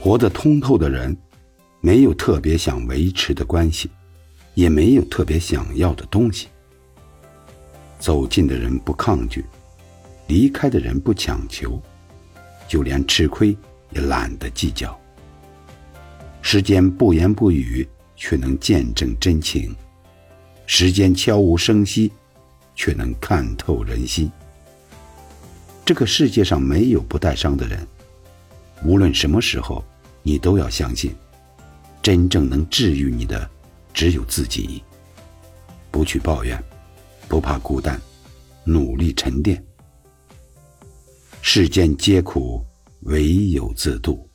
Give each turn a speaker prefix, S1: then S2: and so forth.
S1: 活得通透的人，没有特别想维持的关系，也没有特别想要的东西。走近的人不抗拒，离开的人不强求，就连吃亏也懒得计较。时间不言不语，却能见证真情；时间悄无声息，却能看透人心。这个世界上没有不带伤的人。无论什么时候，你都要相信，真正能治愈你的，只有自己。不去抱怨，不怕孤单，努力沉淀。世间皆苦，唯有自渡。